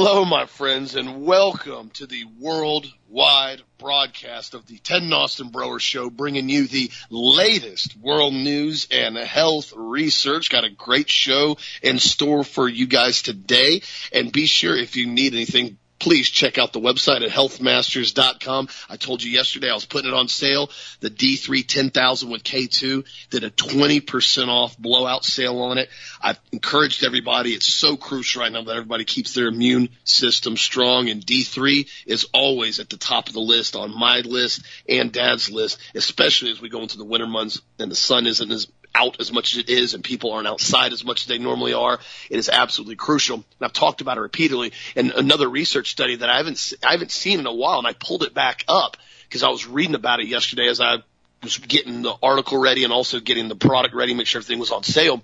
Hello, my friends, and welcome to the worldwide broadcast of the Ted Austin Broer Show, bringing you the latest world news and health research. Got a great show in store for you guys today. And be sure if you need anything, please check out the website at healthmasters.com. I told you yesterday I was putting it on sale. The D3 10,000 with K2 did a 20% off blowout sale on it. I've encouraged everybody. It's so crucial right now that everybody keeps their immune system strong and D3 is always at the top of the list on my list and dad's list, especially as we go into the winter months and the sun isn't as out as much as it is and people aren't outside as much as they normally are. It is absolutely crucial. And I've talked about it repeatedly. And another research study that I haven't, I haven't seen in a while and I pulled it back up because I was reading about it yesterday as I was getting the article ready and also getting the product ready, make sure everything was on sale.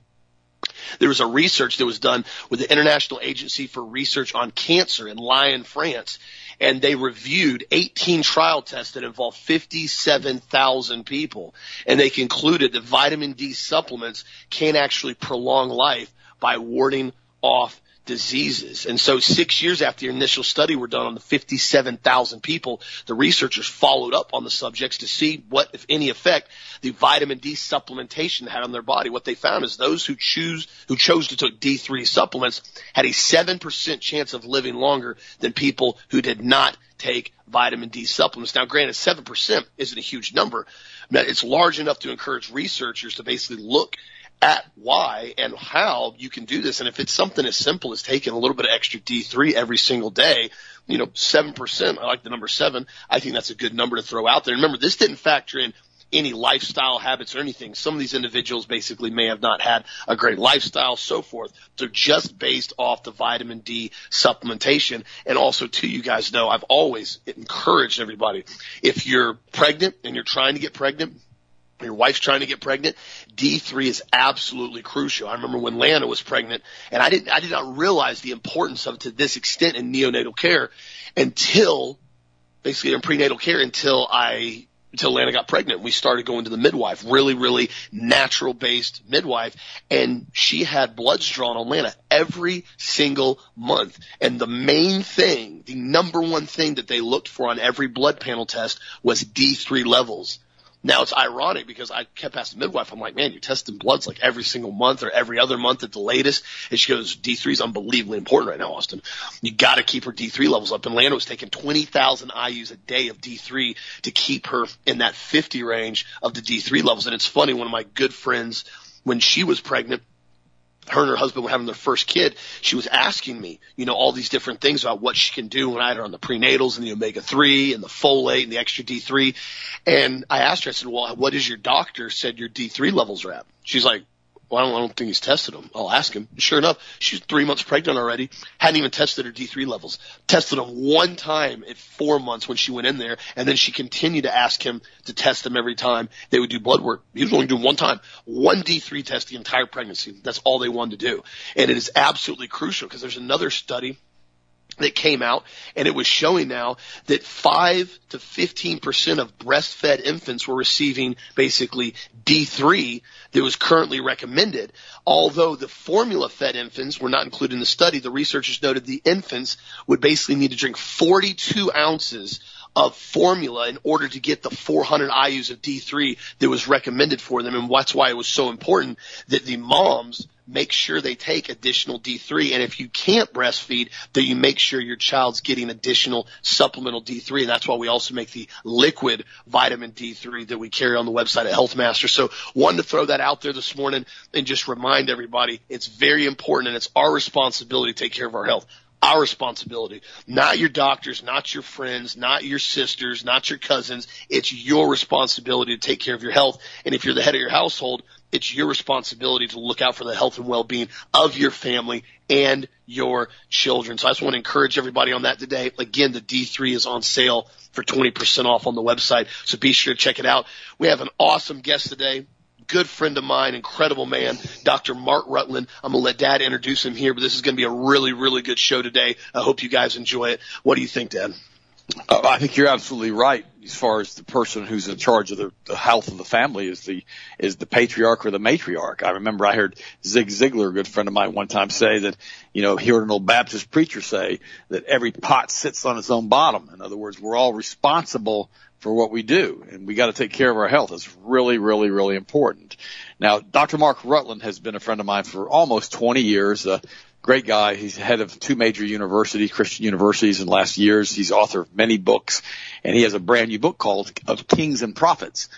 There was a research that was done with the International Agency for Research on Cancer in Lyon, France, and they reviewed 18 trial tests that involved 57,000 people. And they concluded that vitamin D supplements can actually prolong life by warding off diseases. And so six years after the initial study were done on the 57,000 people, the researchers followed up on the subjects to see what, if any effect, the vitamin D supplementation had on their body. What they found is those who choose, who chose to take D3 supplements had a 7% chance of living longer than people who did not take vitamin D supplements. Now, granted, 7% isn't a huge number. But it's large enough to encourage researchers to basically look at why and how you can do this. And if it's something as simple as taking a little bit of extra D3 every single day, you know, 7%, I like the number seven. I think that's a good number to throw out there. Remember, this didn't factor in any lifestyle habits or anything. Some of these individuals basically may have not had a great lifestyle, so forth. They're just based off the vitamin D supplementation. And also too, you guys know, I've always encouraged everybody, if you're pregnant and you're trying to get pregnant, your wife's trying to get pregnant, D3 is absolutely crucial. I remember when Lana was pregnant and I didn't, I did not realize the importance of it to this extent in neonatal care until basically in prenatal care until I, until Lana got pregnant. We started going to the midwife, really, really natural based midwife. And she had bloods drawn on Lana every single month. And the main thing, the number one thing that they looked for on every blood panel test was D3 levels. Now it's ironic because I kept asking the midwife, I'm like, man, you're testing bloods like every single month or every other month at the latest. And she goes, D3 is unbelievably important right now, Austin. You got to keep her D3 levels up. And Lana was taking 20,000 IUs a day of D3 to keep her in that 50 range of the D3 levels. And it's funny, one of my good friends, when she was pregnant, her and her husband were having their first kid, she was asking me, you know, all these different things about what she can do when I had her on the prenatals and the omega three and the folate and the extra D3. And I asked her, I said, well, what is your doctor said your D3 levels are at? She's like, well, I don't, I don't think he's tested them. I'll ask him. Sure enough, she's three months pregnant already. Hadn't even tested her D3 levels. Tested them one time at four months when she went in there, and then she continued to ask him to test them every time they would do blood work. He was only doing one time, one D3 test the entire pregnancy. That's all they wanted to do, and it is absolutely crucial because there's another study that came out and it was showing now that 5 to 15% of breastfed infants were receiving basically D3 that was currently recommended. Although the formula fed infants were not included in the study, the researchers noted the infants would basically need to drink 42 ounces of formula in order to get the 400 IUs of D3 that was recommended for them. And that's why it was so important that the moms make sure they take additional D3. And if you can't breastfeed, then you make sure your child's getting additional supplemental D3. And that's why we also make the liquid vitamin D3 that we carry on the website at Healthmaster. So wanted to throw that out there this morning and just remind everybody it's very important and it's our responsibility to take care of our health our responsibility, not your doctors, not your friends, not your sisters, not your cousins. It's your responsibility to take care of your health. And if you're the head of your household, it's your responsibility to look out for the health and well-being of your family and your children. So I just want to encourage everybody on that today. Again, the D3 is on sale for 20% off on the website. So be sure to check it out. We have an awesome guest today. Good friend of mine, incredible man, Dr. Mark Rutland. I'm going to let Dad introduce him here, but this is going to be a really, really good show today. I hope you guys enjoy it. What do you think, Dad? Uh, I think you're absolutely right. as far as the person who's in charge of the, the health of the family is the is the patriarch or the matriarch. I remember I heard Zig Ziglar, a good friend of mine, one time say that you know he heard an old Baptist preacher say that every pot sits on its own bottom. In other words, we're all responsible for what we do, and we got to take care of our health. It's really, really, really important. Now, Dr. Mark Rutland has been a friend of mine for almost 20 years. Uh, great guy. He's head of two major universities, Christian universities in last years. He's author of many books and he has a brand new book called of Kings and Prophets.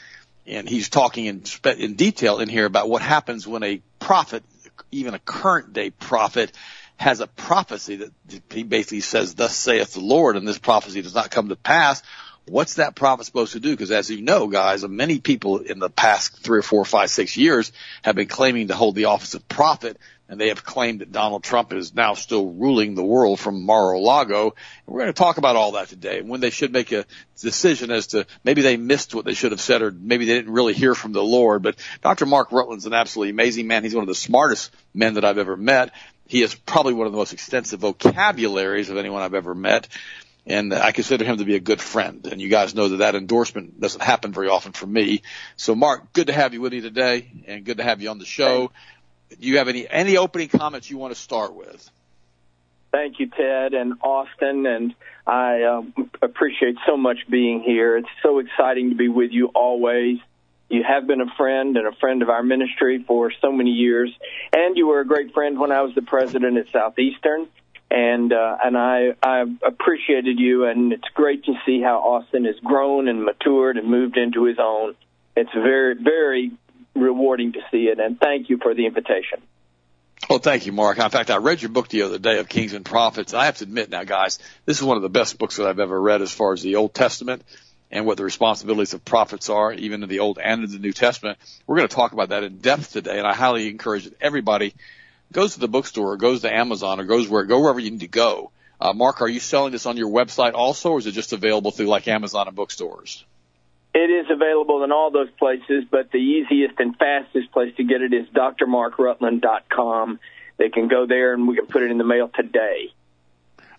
And he's talking in, in detail in here about what happens when a prophet, even a current day prophet, has a prophecy that he basically says, thus saith the Lord, and this prophecy does not come to pass. What's that prophet supposed to do? Because as you know, guys, many people in the past three or four, five, six years have been claiming to hold the office of prophet and they have claimed that Donald Trump is now still ruling the world from Mar-a-Lago. And we're going to talk about all that today when they should make a decision as to maybe they missed what they should have said or maybe they didn't really hear from the Lord. But Dr. Mark Rutland's an absolutely amazing man. He's one of the smartest men that I've ever met. He has probably one of the most extensive vocabularies of anyone I've ever met. And I consider him to be a good friend. And you guys know that that endorsement doesn't happen very often for me. So Mark, good to have you with me today and good to have you on the show do you have any any opening comments you want to start with? Thank you, Ted and Austin, and I uh, appreciate so much being here. It's so exciting to be with you always. You have been a friend and a friend of our ministry for so many years, and you were a great friend when I was the president at Southeastern. And uh, and I I appreciated you, and it's great to see how Austin has grown and matured and moved into his own. It's very very rewarding to see it. And thank you for the invitation. Well, thank you, Mark. In fact, I read your book the other day of Kings and Prophets. I have to admit now, guys, this is one of the best books that I've ever read as far as the Old Testament and what the responsibilities of prophets are, even in the Old and in the New Testament. We're going to talk about that in depth today, and I highly encourage that everybody goes to the bookstore or goes to Amazon or goes where go wherever you need to go. Uh, Mark, are you selling this on your website also, or is it just available through like Amazon and bookstores? It is available in all those places, but the easiest and fastest place to get it is drmarkrutland.com. They can go there and we can put it in the mail today.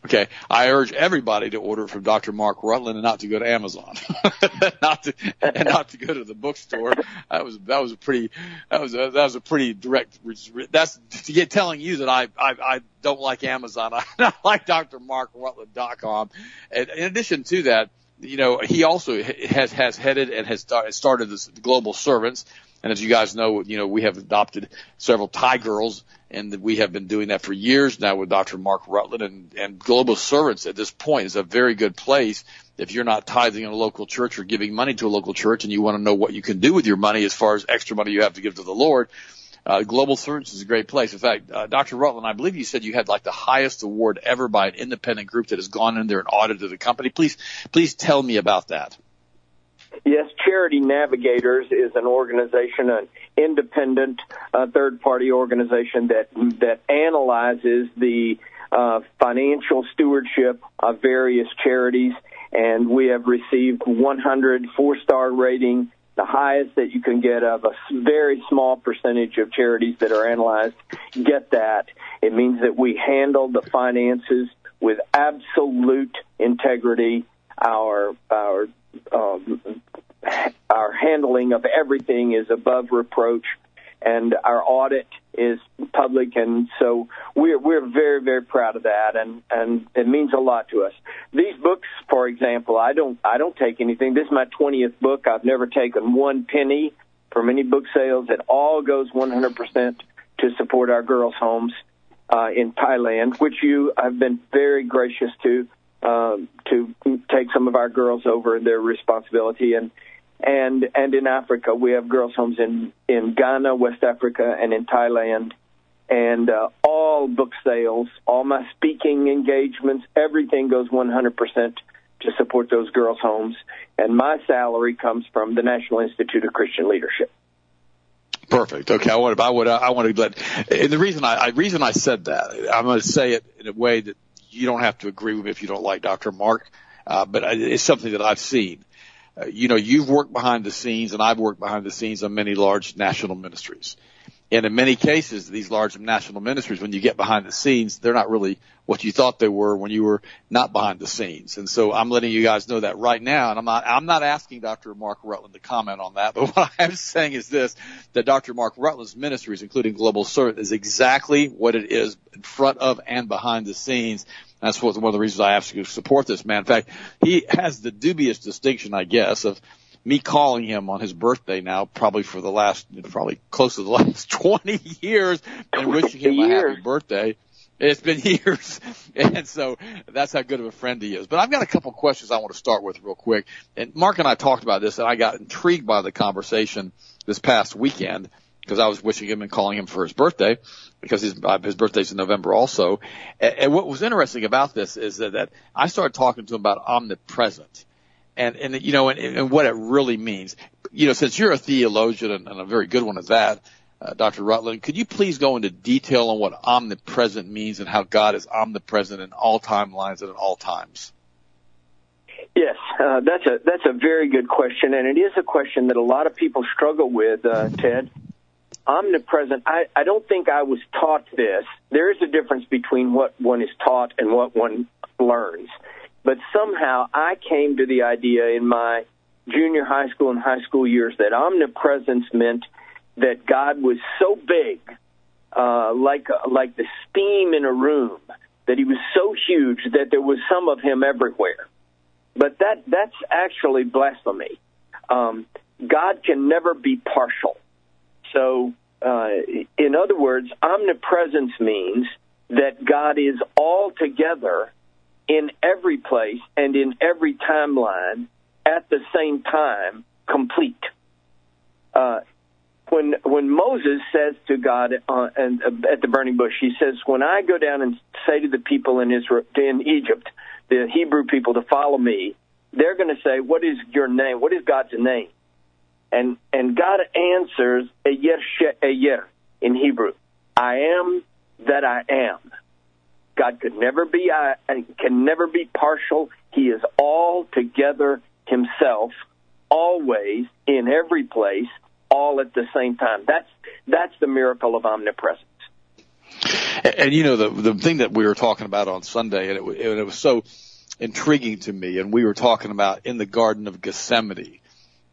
Okay, I urge everybody to order from Dr. Mark Rutland and not to go to Amazon, not to and not to go to the bookstore. That was that was a pretty that was a, that was a pretty direct. That's to get telling you that I I, I don't like Amazon. I, like Dr. Mark Rutland.com. And in addition to that, you know, he also has has headed and has started this global servants. And as you guys know, you know, we have adopted several Thai girls and we have been doing that for years now with Dr. Mark Rutland and, and Global Servants at this point is a very good place if you're not tithing in a local church or giving money to a local church and you want to know what you can do with your money as far as extra money you have to give to the Lord uh, Global Servants is a great place. In fact, uh, Dr. Rutland, I believe you said you had like the highest award ever by an independent group that has gone in there and audited the company. Please, please tell me about that. Yes, Charity Navigators is an organization, an independent uh, third-party organization that that analyzes the uh, financial stewardship of various charities, and we have received 100 four-star rating the highest that you can get of a very small percentage of charities that are analyzed get that. It means that we handle the finances with absolute integrity. Our our um, our handling of everything is above reproach and our audit is public, and so we're we're very very proud of that, and and it means a lot to us. These books, for example, I don't I don't take anything. This is my twentieth book. I've never taken one penny from any book sales. It all goes 100% to support our girls' homes uh, in Thailand, which you have been very gracious to uh, to take some of our girls over their responsibility and and and in Africa we have girls' homes in in Ghana, West Africa, and in Thailand. And uh, all book sales, all my speaking engagements, everything goes 100% to support those girls' homes. And my salary comes from the National Institute of Christian Leadership. Perfect. Okay, I want I would I want to let and the reason I, I reason I said that I'm going to say it in a way that you don't have to agree with me if you don't like Dr. Mark, uh, but it's something that I've seen uh, Uh, you know, you've worked behind the scenes and I've worked behind the scenes on many large national ministries. And in many cases, these large national ministries, when you get behind the scenes, they're not really what you thought they were when you were not behind the scenes. And so I'm letting you guys know that right now. And I'm not, I'm not asking Dr. Mark Rutland to comment on that, but what I'm saying is this, that Dr. Mark Rutland's ministries, including Global Servant, is exactly what it is in front of and behind the scenes. That's what, one of the reasons I you to support this man. In fact, he has the dubious distinction, I guess, of me calling him on his birthday now, probably for the last, probably close to the last 20 years and wishing him a happy birthday. It's been years. And so that's how good of a friend he is. But I've got a couple questions I want to start with real quick. And Mark and I talked about this and I got intrigued by the conversation this past weekend because I was wishing him and calling him for his birthday because his, uh, his birthday's in November also. And, and what was interesting about this is that, that I started talking to him about omnipresent and and you know and, and what it really means. You know, since you're a theologian and, and a very good one at that, uh, Dr. Rutland, could you please go into detail on what omnipresent means and how God is omnipresent in all timelines and at all times? Yes, uh, that's a that's a very good question, and it is a question that a lot of people struggle with, uh, Ted. Omnipresent. I, I don't think I was taught this. There is a difference between what one is taught and what one learns. But somehow I came to the idea in my junior high school and high school years that omnipresence meant that God was so big, uh, like like the steam in a room, that He was so huge that there was some of Him everywhere. But that that's actually blasphemy. Um, God can never be partial. So, uh, in other words, omnipresence means that God is altogether in every place and in every timeline at the same time complete. Uh, when when Moses says to God uh, and uh, at the burning bush, he says, "When I go down and say to the people in Israel in Egypt, the Hebrew people to follow me, they're going to say, "What is your name? What is God's name?" And and God answers, "Eyer Eyer" in Hebrew, "I am that I am." God could never be uh, can never be partial. He is all together himself, always in every place, all at the same time. That's that's the miracle of omnipresence. And, and you know the the thing that we were talking about on Sunday, and it, and it was so intriguing to me. And we were talking about in the Garden of Gethsemane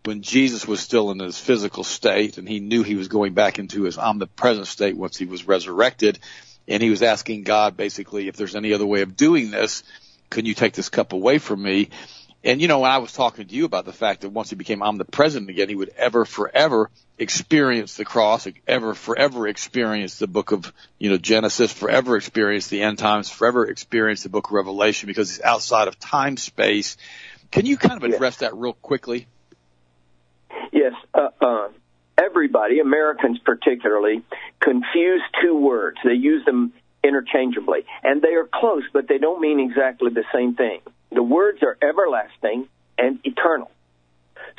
when Jesus was still in his physical state, and he knew he was going back into his omnipresent state once he was resurrected and he was asking God basically if there's any other way of doing this, can you take this cup away from me? And you know, when I was talking to you about the fact that once he became omnipresent again, he would ever forever experience the cross, ever forever experience the book of, you know, Genesis, forever experience the end times, forever experience the book of Revelation because he's outside of time space. Can you kind of address yes. that real quickly? Everybody, Americans particularly, confuse two words. They use them interchangeably. And they are close, but they don't mean exactly the same thing. The words are everlasting and eternal.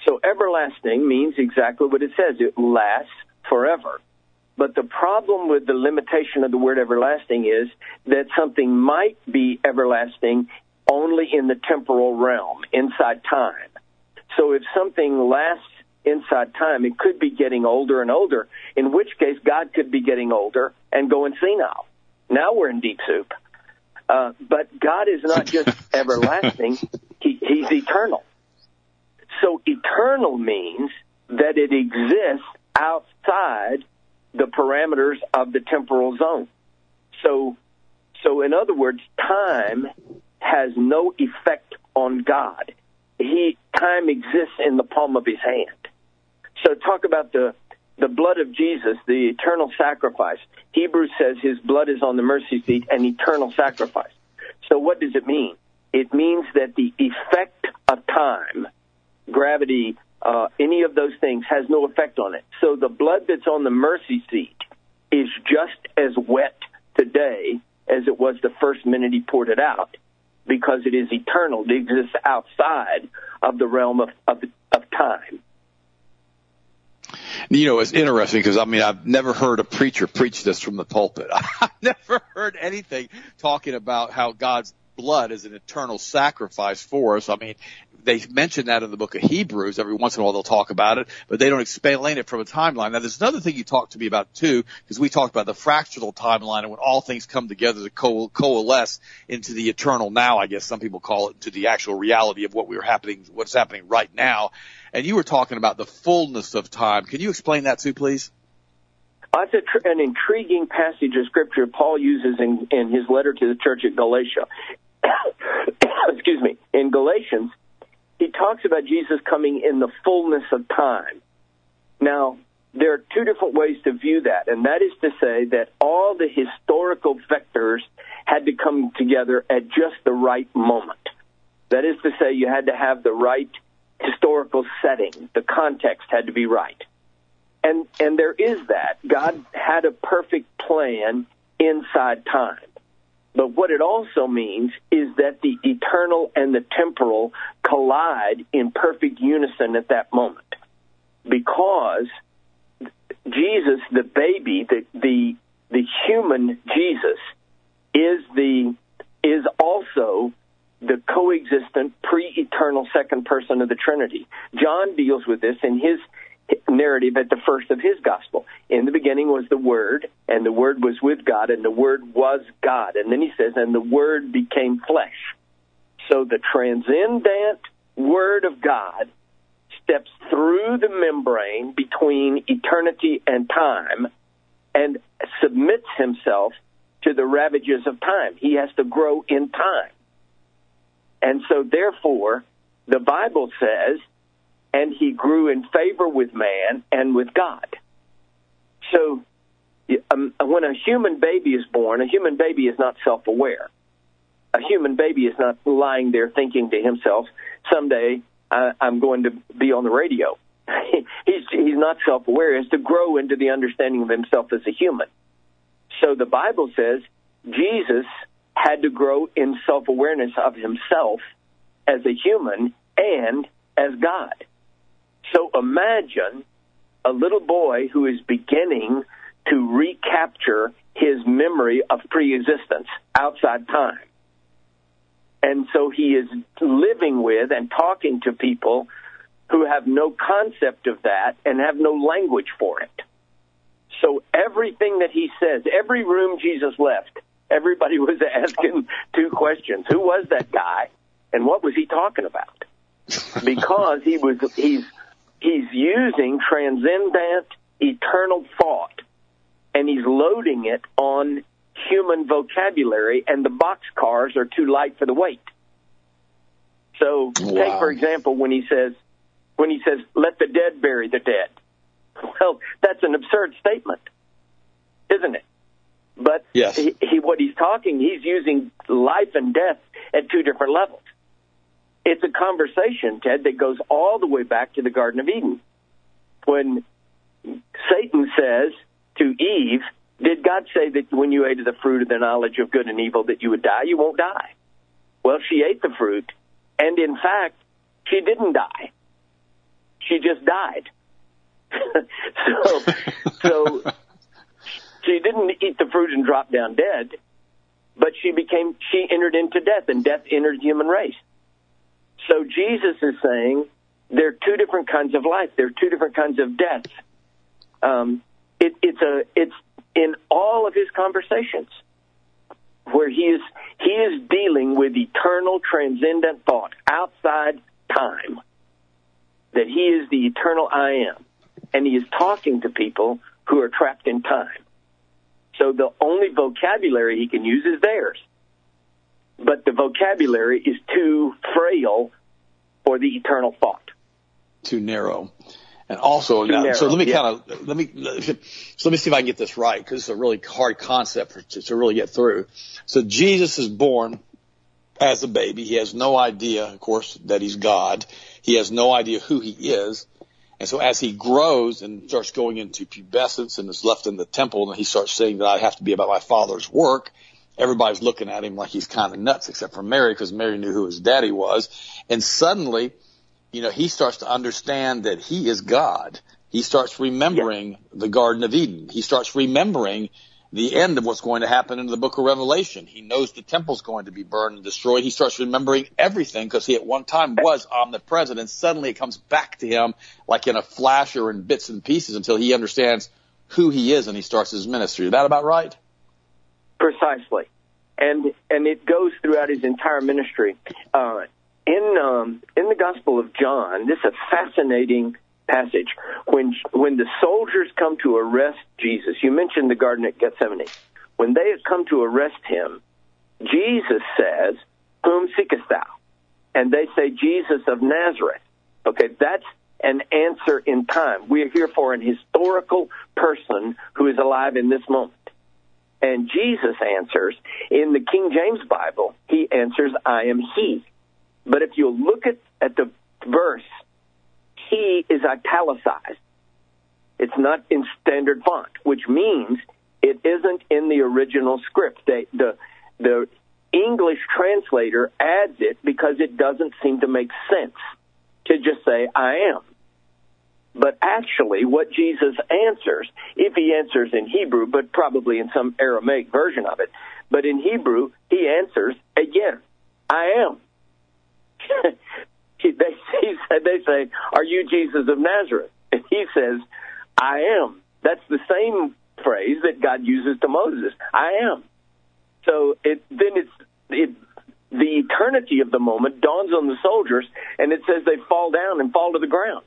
So everlasting means exactly what it says. It lasts forever. But the problem with the limitation of the word everlasting is that something might be everlasting only in the temporal realm, inside time. So if something lasts inside time, it could be getting older and older, in which case God could be getting older and going senile. Now we're in deep soup. Uh, but God is not just everlasting, he, He's eternal. So eternal means that it exists outside the parameters of the temporal zone. So, so in other words, time has no effect on God. He, time exists in the palm of his hand. So talk about the the blood of Jesus, the eternal sacrifice. Hebrews says his blood is on the mercy seat, an eternal sacrifice. So what does it mean? It means that the effect of time, gravity, uh, any of those things has no effect on it. So the blood that's on the mercy seat is just as wet today as it was the first minute he poured it out because it is eternal. It exists outside of the realm of, of, of time. You know, it's interesting because I mean, I've never heard a preacher preach this from the pulpit. I've never heard anything talking about how God's blood is an eternal sacrifice for us. I mean, they mention that in the book of Hebrews. Every once in a while they'll talk about it, but they don't explain it from a timeline. Now there's another thing you talked to me about too, because we talked about the fractional timeline and when all things come together to co- coalesce into the eternal now, I guess some people call it, to the actual reality of what we are happening, what's happening right now. And you were talking about the fullness of time. Can you explain that too, please? Uh, That's a tr- an intriguing passage of scripture Paul uses in, in his letter to the church at Galatia. Excuse me. In Galatians, he talks about Jesus coming in the fullness of time. Now, there are two different ways to view that, and that is to say that all the historical vectors had to come together at just the right moment. That is to say, you had to have the right historical setting. The context had to be right. And, and there is that. God had a perfect plan inside time. But what it also means is that the eternal and the temporal collide in perfect unison at that moment. Because Jesus, the baby, the, the, the human Jesus, is the, is also the coexistent pre-eternal second person of the Trinity. John deals with this in his narrative at the first of his gospel. In the beginning was the Word, and the Word was with God, and the Word was God. And then he says, and the Word became flesh. So the transcendent Word of God steps through the membrane between eternity and time and submits himself to the ravages of time. He has to grow in time. And so therefore, the Bible says and he grew in favor with man and with God. So, um, when a human baby is born, a human baby is not self aware. A human baby is not lying there thinking to himself, someday uh, I'm going to be on the radio. he's, he's not self aware. Has to grow into the understanding of himself as a human. So the Bible says Jesus had to grow in self awareness of himself as a human and as God. So imagine a little boy who is beginning to recapture his memory of pre existence outside time. And so he is living with and talking to people who have no concept of that and have no language for it. So everything that he says, every room Jesus left, everybody was asking two questions. Who was that guy and what was he talking about? Because he was, he's he's using transcendent eternal thought and he's loading it on human vocabulary and the box cars are too light for the weight. So wow. take for example when he says when he says let the dead bury the dead. Well, that's an absurd statement, isn't it? But yes. he, he what he's talking he's using life and death at two different levels. It's a conversation, Ted, that goes all the way back to the Garden of Eden. When Satan says to Eve, did God say that when you ate of the fruit of the knowledge of good and evil that you would die? You won't die. Well, she ate the fruit, and in fact, she didn't die. She just died. so, so she didn't eat the fruit and drop down dead, but she became, she entered into death, and death entered the human race. So Jesus is saying there are two different kinds of life. There are two different kinds of death. Um, it, it's a it's in all of his conversations where he is he is dealing with eternal transcendent thought outside time. That he is the eternal I am, and he is talking to people who are trapped in time. So the only vocabulary he can use is theirs but the vocabulary is too frail for the eternal thought. Too narrow. And also, now, so let me yeah. kind of let me so let me see if I can get this right because it's a really hard concept for, to, to really get through. So Jesus is born as a baby. He has no idea, of course, that he's God. He has no idea who he is. And so as he grows and starts going into pubescence and is left in the temple and he starts saying that I have to be about my father's work, everybody's looking at him like he's kind of nuts, except for Mary, because Mary knew who his daddy was. And suddenly, you know, he starts to understand that he is God. He starts remembering yeah. the Garden of Eden. He starts remembering the end of what's going to happen in the book of Revelation. He knows the temple's going to be burned and destroyed. He starts remembering everything because he at one time was omnipresent and suddenly it comes back to him like in a flash or in bits and pieces until he understands who he is and he starts his ministry. Is that about right? Precisely. And, and it goes throughout his entire ministry. Uh, in, um, in the Gospel of John, this is a fascinating passage. When, when the soldiers come to arrest Jesus, you mentioned the garden at Gethsemane. When they had come to arrest him, Jesus says, Whom seekest thou? And they say, Jesus of Nazareth. Okay, that's an answer in time. We are here for an historical person who is alive in this moment. And Jesus answers, in the King James Bible, he answers, I am he. But if you look at, at the verse he is italicized. It's not in standard font, which means it isn't in the original script. They, the the English translator adds it because it doesn't seem to make sense to just say I am. But actually, what Jesus answers, if he answers in Hebrew, but probably in some Aramaic version of it, but in Hebrew, he answers again, I am. they, he said, they say, "Are you Jesus of Nazareth?" And he says, "I am." That's the same phrase that God uses to Moses. I am. So it then it's it the eternity of the moment dawns on the soldiers, and it says they fall down and fall to the ground.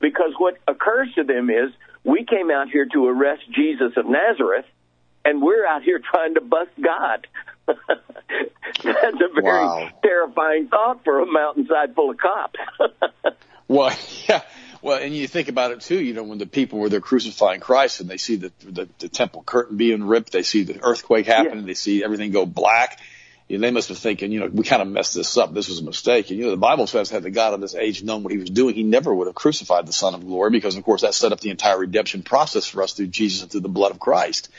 Because what occurs to them is, we came out here to arrest Jesus of Nazareth, and we're out here trying to bust God. That's a very wow. terrifying thought for a mountainside full of cops. well, yeah. Well, and you think about it too, you know, when the people were there crucifying Christ and they see the, the, the temple curtain being ripped, they see the earthquake happen, yeah. they see everything go black. You know, they must have thinking, you know, we kind of messed this up. This was a mistake. And, you know, the Bible says had the God of this age known what he was doing, he never would have crucified the Son of Glory because, of course, that set up the entire redemption process for us through Jesus and through the blood of Christ.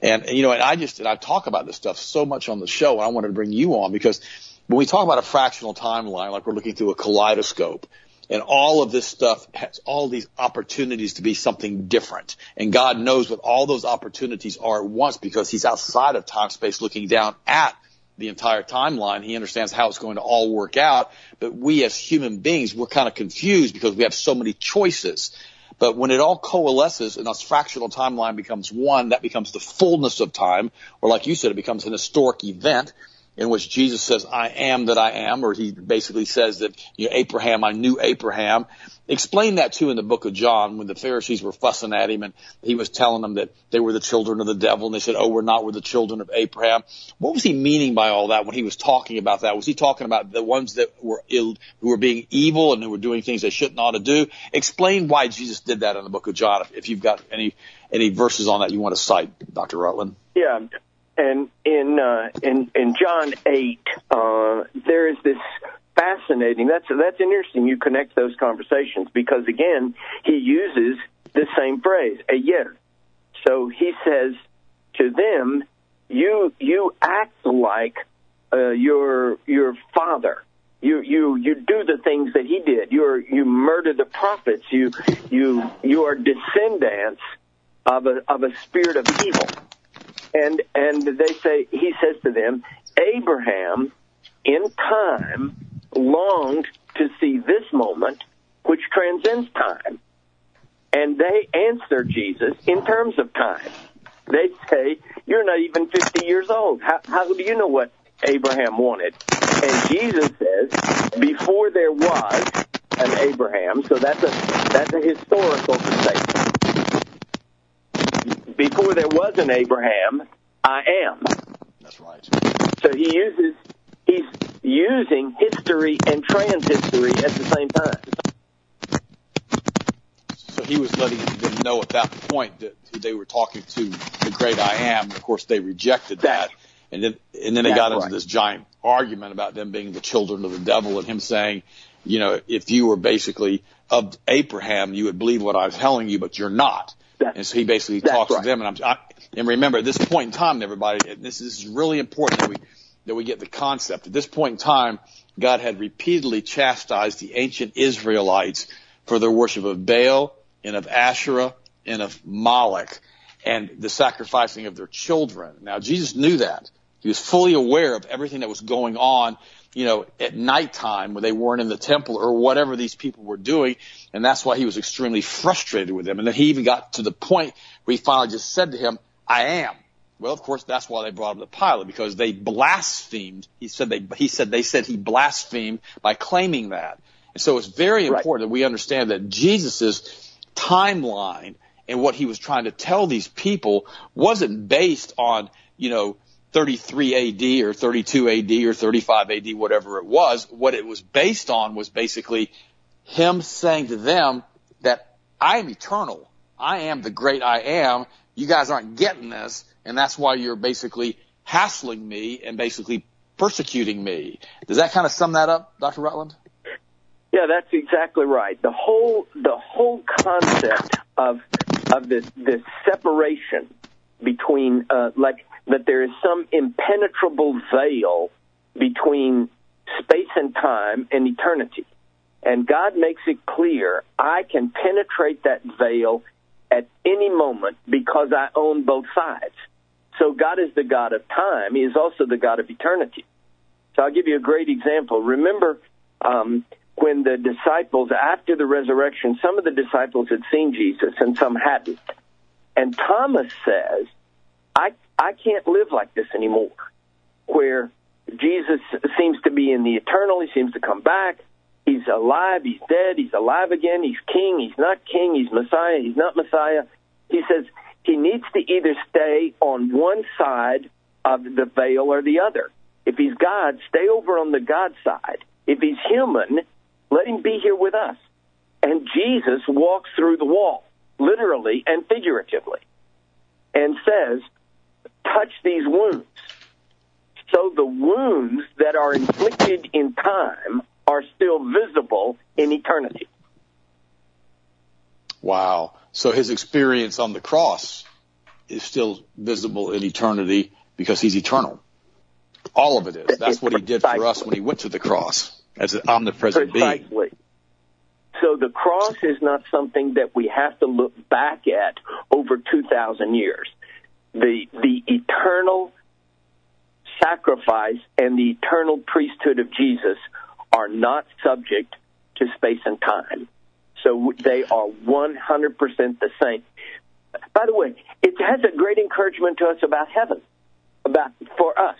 And, you know, and I just, and I talk about this stuff so much on the show and I wanted to bring you on because when we talk about a fractional timeline, like we're looking through a kaleidoscope, and all of this stuff has all these opportunities to be something different. And God knows what all those opportunities are at once because he's outside of time space looking down at the entire timeline. He understands how it's going to all work out. But we as human beings, we're kind of confused because we have so many choices. But when it all coalesces and a fractional timeline becomes one, that becomes the fullness of time, or like you said, it becomes an historic event in which Jesus says, I am that I am, or he basically says that, you know, Abraham, I knew Abraham. Explain that too in the book of John when the Pharisees were fussing at him and he was telling them that they were the children of the devil and they said, oh, we're not, we're the children of Abraham. What was he meaning by all that when he was talking about that? Was he talking about the ones that were ill, who were being evil and who were doing things they shouldn't ought to do? Explain why Jesus did that in the book of John if, if you've got any, any verses on that you want to cite, Dr. Rutland. Yeah. And in uh, in in John eight, uh, there is this fascinating. That's that's interesting. You connect those conversations because again, he uses the same phrase, a year. So he says to them, "You you act like uh, your your father." you you you do the things that he did. You you murder the prophets. You you you are descendants of a of a spirit of evil. And and they say he says to them, Abraham in time longed to see this moment which transcends time. And they answer Jesus in terms of time. They say, You're not even 50 years old. How, how do you know what Abraham wanted? And Jesus says, Before there was an Abraham, so that's a, that's a historical statement before there was an Abraham, I am. That's right. So he uses, he's using history and transhistory at the same time. So he was letting them know at that point that they were talking to the great I am. Of course, they rejected that. And then, and then they got into right. this giant argument about them being the children of the devil and him saying, you know, if you were basically of Abraham, you would believe what I was telling you, but you're not. That's, and so he basically talks right. to them, and I'm, I, and remember at this point in time, everybody, this, this is really important that we that we get the concept. At this point in time, God had repeatedly chastised the ancient Israelites for their worship of Baal and of Asherah and of Moloch. and the sacrificing of their children. Now Jesus knew that. He was fully aware of everything that was going on, you know, at nighttime when they weren't in the temple or whatever these people were doing. And that's why he was extremely frustrated with them. And then he even got to the point where he finally just said to him, I am. Well, of course, that's why they brought him to Pilate because they blasphemed. He said they, he said they said he blasphemed by claiming that. And so it's very important right. that we understand that Jesus's timeline and what he was trying to tell these people wasn't based on, you know, 33 AD or 32 AD or 35 AD, whatever it was. What it was based on was basically him saying to them that I am eternal. I am the great I am. You guys aren't getting this. And that's why you're basically hassling me and basically persecuting me. Does that kind of sum that up, Dr. Rutland? Yeah, that's exactly right. The whole the whole concept of of this this separation between uh, like that there is some impenetrable veil between space and time and eternity. And God makes it clear I can penetrate that veil at any moment because I own both sides. So God is the God of time. He is also the God of eternity. So I'll give you a great example. Remember um, when the disciples, after the resurrection, some of the disciples had seen Jesus and some hadn't. And Thomas says, I, I can't live like this anymore, where Jesus seems to be in the eternal, he seems to come back, he's alive, he's dead, he's alive again, he's king, he's not king, he's Messiah, he's not Messiah. He says he needs to either stay on one side of the veil or the other. If he's God, stay over on the God side. If he's human, let him be here with us. And Jesus walks through the wall, literally and figuratively, and says, touch these wounds. So the wounds that are inflicted in time are still visible in eternity. Wow. So his experience on the cross is still visible in eternity because he's eternal. All of it is. That's what he did for us when he went to the cross as an omnipresent Precisely. being. So the cross is not something that we have to look back at over 2,000 years the the eternal sacrifice and the eternal priesthood of Jesus are not subject to space and time. So they are 100% the same. By the way, it has a great encouragement to us about heaven, about for us.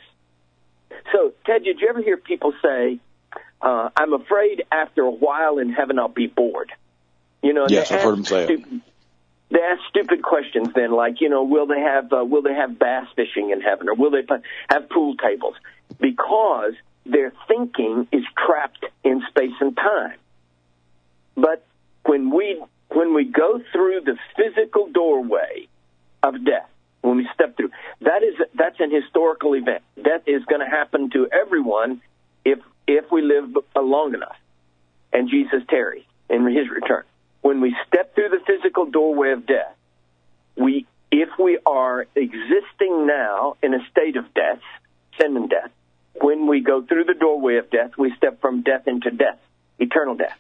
So, Ted, did you ever hear people say, uh, "I'm afraid after a while in heaven I'll be bored"? You know, yes, I've heard them say it they ask stupid questions then, like you know, will they have uh, will they have bass fishing in heaven, or will they have pool tables? Because their thinking is trapped in space and time. But when we when we go through the physical doorway of death, when we step through, that is that's an historical event. Death is going to happen to everyone if if we live long enough, and Jesus tarries in His return when we step through the physical doorway of death, we, if we are existing now in a state of death, sin and death, when we go through the doorway of death, we step from death into death, eternal death.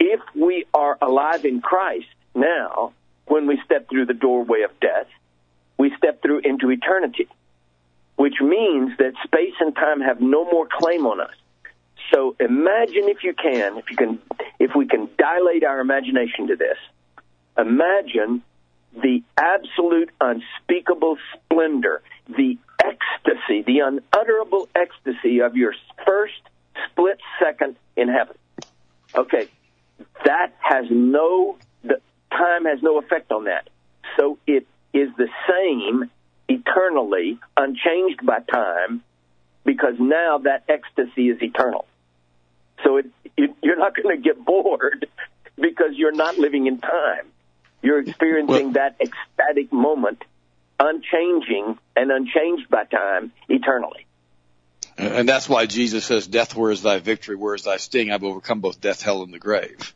If we are alive in Christ now, when we step through the doorway of death, we step through into eternity, which means that space and time have no more claim on us. So imagine if you can, if you can, if we can dilate our imagination to this, imagine the absolute unspeakable splendor, the ecstasy, the unutterable ecstasy of your first split second in heaven. Okay, that has no, the time has no effect on that. So it is the same eternally, unchanged by time, because now that ecstasy is eternal. So it, it, you're not going to get bored because you're not living in time. You're experiencing well, that ecstatic moment, unchanging and unchanged by time, eternally. And that's why Jesus says, Death, where is thy victory? Where is thy sting? I've overcome both death, hell, and the grave.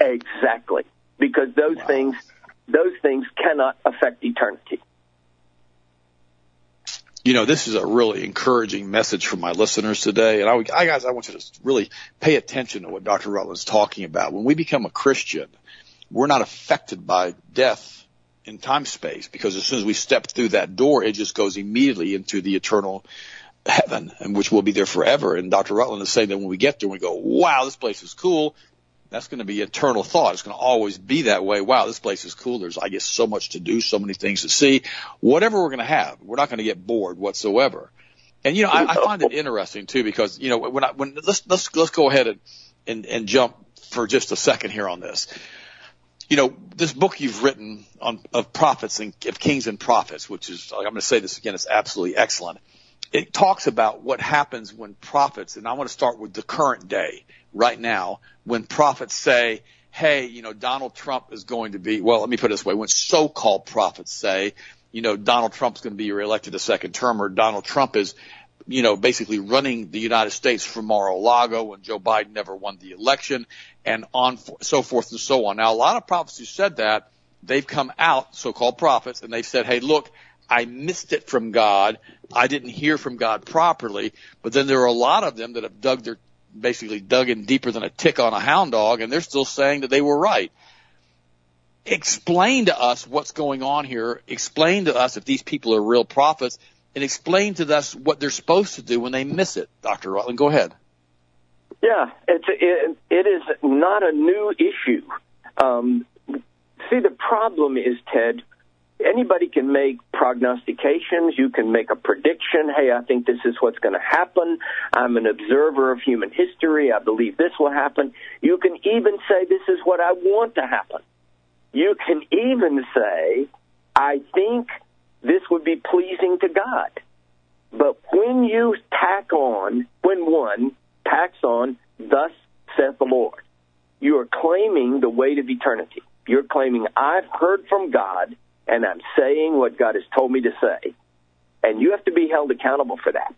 Exactly. Because those wow. things, those things cannot affect eternity. You know, this is a really encouraging message for my listeners today. And I, I guys, I want you to really pay attention to what Dr. Rutland's talking about. When we become a Christian, we're not affected by death in time space because as soon as we step through that door, it just goes immediately into the eternal heaven and which will be there forever. And Dr. Rutland is saying that when we get there, we go, wow, this place is cool. That's going to be eternal thought. It's going to always be that way. Wow, this place is cool. There's, I guess, so much to do, so many things to see. Whatever we're going to have, we're not going to get bored whatsoever. And you know, I, I find it interesting too because you know when I when let's let's let's go ahead and and, and jump for just a second here on this you know, this book you've written on of prophets and of kings and prophets, which is I'm going to say this again, it's absolutely excellent. It talks about what happens when prophets, and I want to start with the current day, right now, when prophets say, "Hey, you know, Donald Trump is going to be." Well, let me put it this way: when so-called prophets say, "You know, Donald Trump's going to be reelected a second term," or Donald Trump is you know, basically running the United States from Mar-a-Lago when Joe Biden never won the election and on so forth and so on. Now, a lot of prophets who said that, they've come out, so-called prophets, and they've said, hey, look, I missed it from God. I didn't hear from God properly. But then there are a lot of them that have dug their, basically dug in deeper than a tick on a hound dog, and they're still saying that they were right. Explain to us what's going on here. Explain to us if these people are real prophets and explain to us what they're supposed to do when they miss it. Dr. Rutland, go ahead. Yeah, it's it, it is not a new issue. Um, see, the problem is Ted. Anybody can make prognostications. You can make a prediction. Hey, I think this is what's going to happen. I'm an observer of human history. I believe this will happen. You can even say this is what I want to happen. You can even say, I think this would be pleasing to God. But when you tack on, when one tacks on, thus saith the Lord, you are claiming the weight of eternity. You're claiming, I've heard from God and I'm saying what God has told me to say. And you have to be held accountable for that.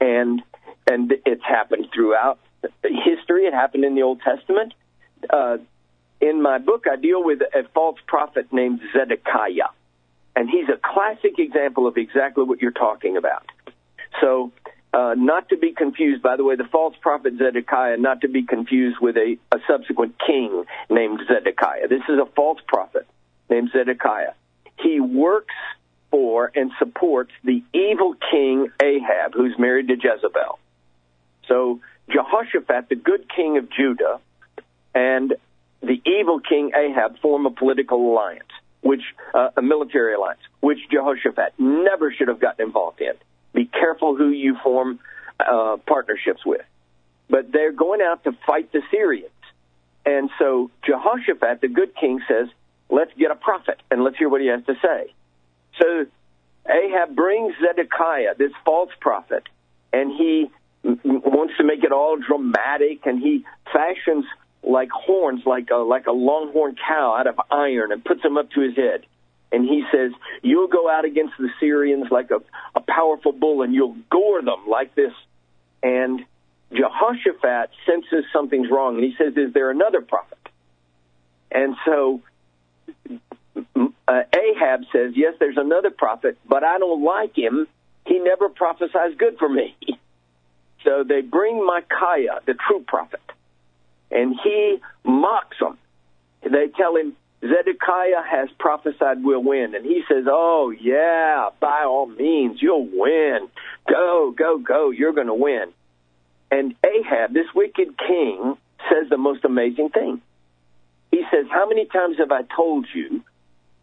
And, and it's happened throughout history. It happened in the Old Testament. Uh, in my book, I deal with a false prophet named Zedekiah. And he's a classic example of exactly what you're talking about. So, uh, not to be confused, by the way, the false prophet Zedekiah, not to be confused with a, a subsequent king named Zedekiah. This is a false prophet named Zedekiah. He works for and supports the evil king Ahab, who's married to Jezebel. So Jehoshaphat, the good king of Judah, and the evil king Ahab form a political alliance which uh, a military alliance, which Jehoshaphat never should have gotten involved in. Be careful who you form uh, partnerships with. But they're going out to fight the Syrians. And so Jehoshaphat, the good king, says, let's get a prophet and let's hear what he has to say. So Ahab brings Zedekiah, this false prophet, and he wants to make it all dramatic and he fashions like horns, like a, like a longhorn cow out of iron, and puts them up to his head. And he says, "You'll go out against the Syrians like a, a powerful bull, and you'll gore them like this." And Jehoshaphat senses something's wrong, and he says, "Is there another prophet?" And so uh, Ahab says, "Yes, there's another prophet, but I don't like him. He never prophesies good for me." So they bring Micaiah, the true prophet and he mocks them. They tell him, Zedekiah has prophesied we'll win. And he says, Oh, yeah, by all means, you'll win. Go, go, go, you're going to win. And Ahab, this wicked king, says the most amazing thing. He says, How many times have I told you,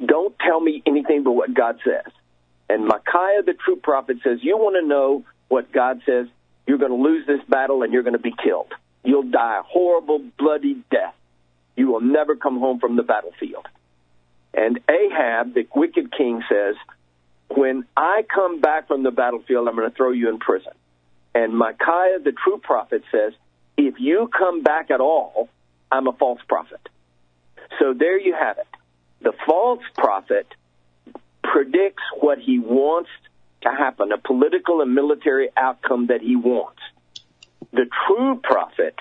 don't tell me anything but what God says? And Micaiah, the true prophet, says, You want to know what God says? You're going to lose this battle and you're going to be killed. You'll die a horrible, bloody death. You will never come home from the battlefield. And Ahab, the wicked king, says, When I come back from the battlefield, I'm going to throw you in prison. And Micaiah, the true prophet, says, If you come back at all, I'm a false prophet. So there you have it. The false prophet predicts what he wants to happen, a political and military outcome that he wants. The true prophet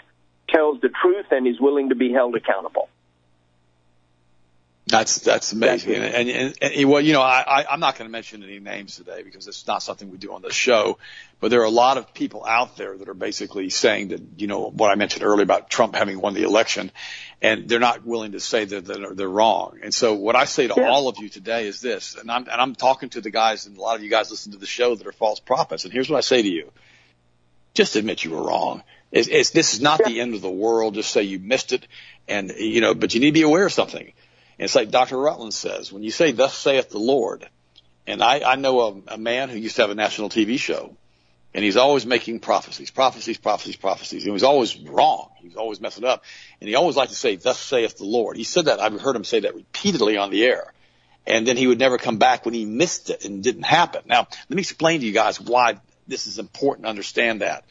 tells the truth and is willing to be held accountable. That's that's amazing, and, and, and, and well, you know, I, I I'm not going to mention any names today because it's not something we do on the show. But there are a lot of people out there that are basically saying that you know what I mentioned earlier about Trump having won the election, and they're not willing to say that they're, they're wrong. And so what I say to yeah. all of you today is this, and I'm and I'm talking to the guys, and a lot of you guys listen to the show that are false prophets. And here's what I say to you: just admit you were wrong. It's, it's this is not yeah. the end of the world. Just say you missed it, and you know, but you need to be aware of something and it's like Dr. Rutland says, when you say, thus saith the Lord, and I, I know a, a man who used to have a national TV show, and he's always making prophecies, prophecies, prophecies, prophecies. And he was always wrong. He was always messing up. And he always liked to say, thus saith the Lord. He said that, I've heard him say that repeatedly on the air. And then he would never come back when he missed it and didn't happen. Now, let me explain to you guys why this is important to understand that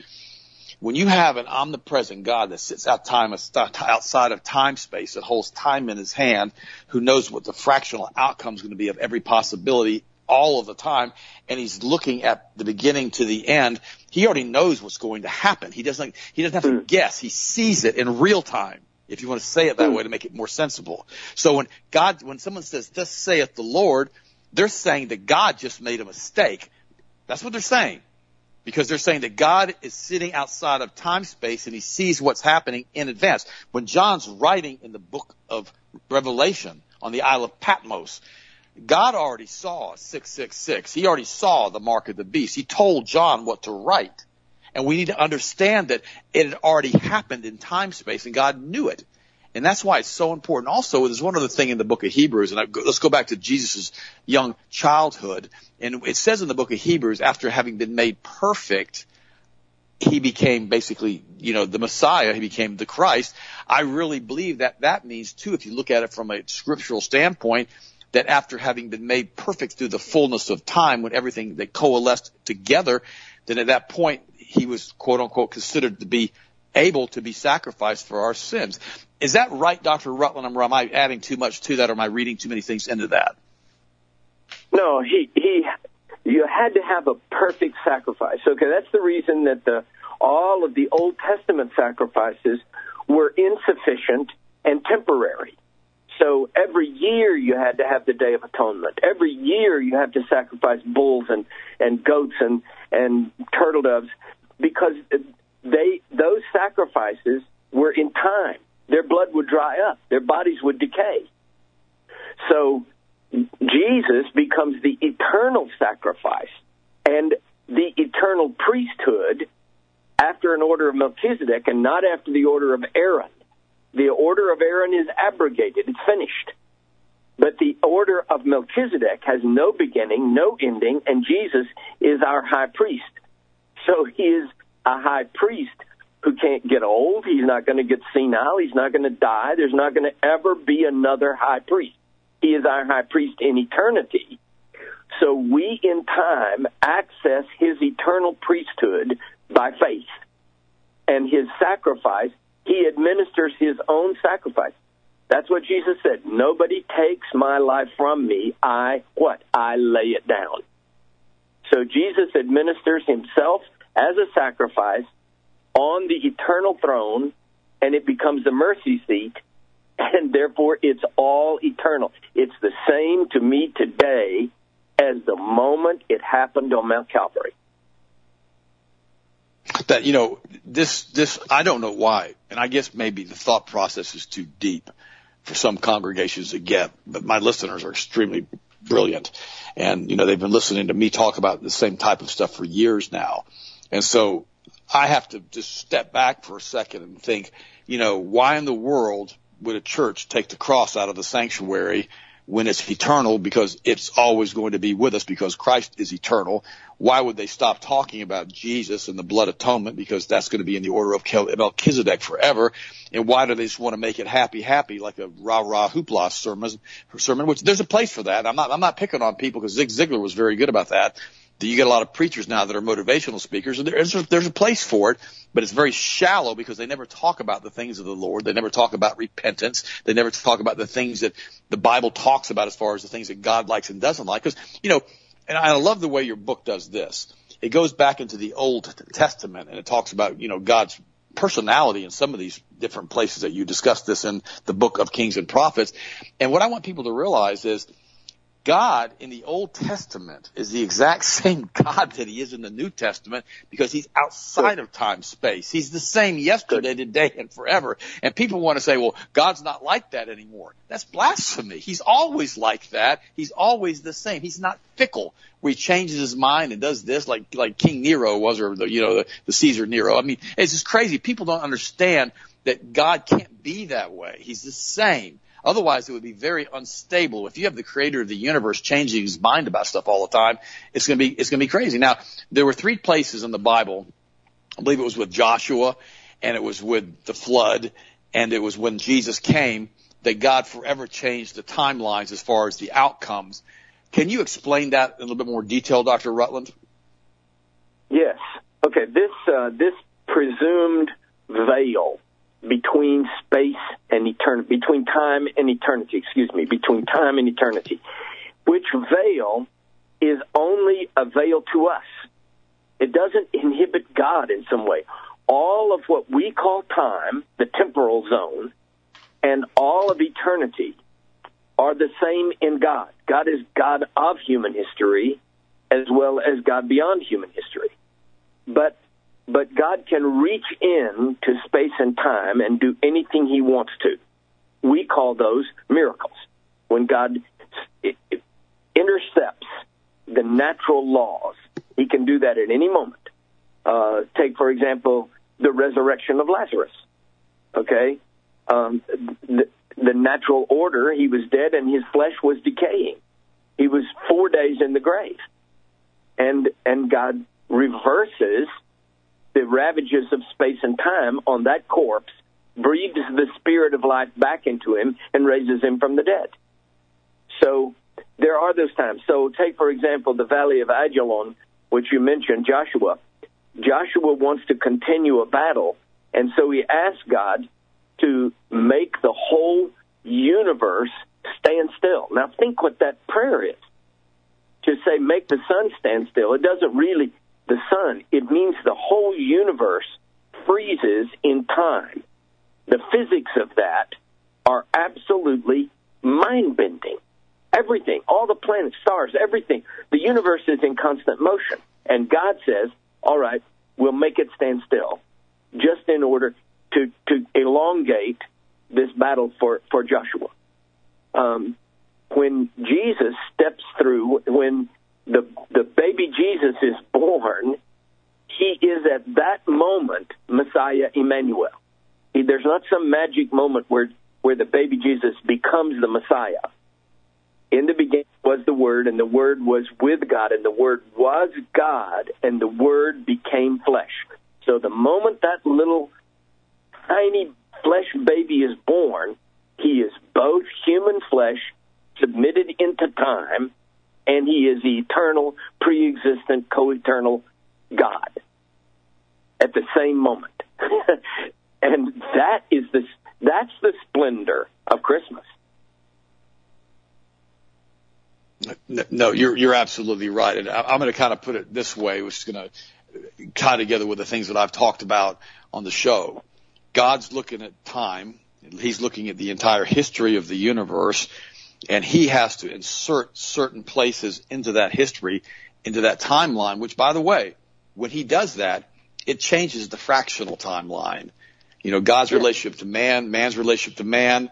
when you have an omnipresent God that sits out time, outside of time space, that holds time in his hand, who knows what the fractional outcome is going to be of every possibility all of the time, and he's looking at the beginning to the end, he already knows what's going to happen. He doesn't, he doesn't have to mm. guess. He sees it in real time. If you want to say it that mm. way to make it more sensible. So when God, when someone says, thus saith the Lord, they're saying that God just made a mistake. That's what they're saying because they're saying that God is sitting outside of time space and he sees what's happening in advance. When John's writing in the book of Revelation on the Isle of Patmos, God already saw 666. He already saw the mark of the beast. He told John what to write. And we need to understand that it had already happened in time space and God knew it. And that's why it's so important. Also, there's one other thing in the book of Hebrews, and I, let's go back to Jesus' young childhood. And it says in the book of Hebrews, after having been made perfect, he became basically, you know, the Messiah. He became the Christ. I really believe that that means too, if you look at it from a scriptural standpoint, that after having been made perfect through the fullness of time, when everything that coalesced together, then at that point he was quote unquote considered to be able to be sacrificed for our sins. Is that right, Dr. Rutland, or am I adding too much to that, or am I reading too many things into that? No, he, he, you had to have a perfect sacrifice. Okay, that's the reason that the, all of the Old Testament sacrifices were insufficient and temporary. So every year you had to have the Day of Atonement. Every year you had to sacrifice bulls and, and goats and, and turtle doves because they those sacrifices were in time. Their blood would dry up. Their bodies would decay. So Jesus becomes the eternal sacrifice and the eternal priesthood after an order of Melchizedek and not after the order of Aaron. The order of Aaron is abrogated. It's finished. But the order of Melchizedek has no beginning, no ending, and Jesus is our high priest. So he is a high priest who can't get old. He's not going to get senile. He's not going to die. There's not going to ever be another high priest. He is our high priest in eternity. So we in time access his eternal priesthood by faith. And his sacrifice, he administers his own sacrifice. That's what Jesus said. Nobody takes my life from me. I, what? I lay it down. So Jesus administers himself as a sacrifice on the eternal throne, and it becomes the mercy seat, and therefore it's all eternal. It's the same to me today as the moment it happened on Mount Calvary. That you know, this this I don't know why, and I guess maybe the thought process is too deep for some congregations to get, but my listeners are extremely brilliant. And, you know, they've been listening to me talk about the same type of stuff for years now. And so I have to just step back for a second and think, you know, why in the world would a church take the cross out of the sanctuary when it's eternal because it's always going to be with us because Christ is eternal. Why would they stop talking about Jesus and the blood atonement because that's going to be in the order of Melchizedek forever? And why do they just want to make it happy, happy like a rah rah hoopla sermon? Sermon, which there's a place for that. I'm not I'm not picking on people because Zig Ziglar was very good about that you get a lot of preachers now that are motivational speakers, and there's a, there's a place for it, but it's very shallow because they never talk about the things of the Lord. They never talk about repentance. They never talk about the things that the Bible talks about as far as the things that God likes and doesn't like. Because you know, and I love the way your book does this. It goes back into the Old Testament and it talks about you know God's personality in some of these different places that you discussed this in the book of Kings and Prophets. And what I want people to realize is God in the Old Testament is the exact same God that he is in the New Testament because he's outside of time space. He's the same yesterday, today, and forever. And people want to say, well, God's not like that anymore. That's blasphemy. He's always like that. He's always the same. He's not fickle where he changes his mind and does this like, like King Nero was or the, you know, the, the Caesar Nero. I mean, it's just crazy. People don't understand that God can't be that way. He's the same. Otherwise, it would be very unstable. If you have the creator of the universe changing his mind about stuff all the time, it's going to be, it's going to be crazy. Now, there were three places in the Bible. I believe it was with Joshua and it was with the flood and it was when Jesus came that God forever changed the timelines as far as the outcomes. Can you explain that in a little bit more detail, Dr. Rutland? Yes. Okay. This, uh, this presumed veil between space and eternity, between time and eternity, excuse me, between time and eternity, which veil is only a veil to us. It doesn't inhibit God in some way. All of what we call time, the temporal zone, and all of eternity are the same in God. God is God of human history as well as God beyond human history. But but God can reach in to space and time and do anything he wants to. We call those miracles. When God intercepts the natural laws, he can do that at any moment. Uh, take, for example, the resurrection of Lazarus. Okay? Um, the, the natural order, he was dead and his flesh was decaying. He was four days in the grave. And, and God reverses the ravages of space and time on that corpse, breathes the spirit of life back into him, and raises him from the dead. So there are those times. So take, for example, the Valley of Ajalon, which you mentioned, Joshua. Joshua wants to continue a battle, and so he asks God to make the whole universe stand still. Now think what that prayer is. To say, make the sun stand still, it doesn't really the sun, it means the whole universe freezes in time. The physics of that are absolutely mind bending. Everything, all the planets, stars, everything, the universe is in constant motion. And God says, all right, we'll make it stand still just in order to, to elongate this battle for, for Joshua. Um, when Jesus steps through, when the the baby Jesus is born, he is at that moment Messiah Emmanuel. He, there's not some magic moment where where the baby Jesus becomes the Messiah. In the beginning was the Word, and the Word was with God, and the Word was God, and the Word became flesh. So the moment that little tiny flesh baby is born, he is both human flesh submitted into time and he is the eternal, pre-existent, co-eternal God at the same moment. and that is the that's the splendor of Christmas. No, you're you're absolutely right, and I'm going to kind of put it this way, which is going to tie together with the things that I've talked about on the show. God's looking at time; He's looking at the entire history of the universe, and he has to insert certain places into that history, into that timeline, which by the way, when he does that, it changes the fractional timeline. You know, God's relationship to man, man's relationship to man,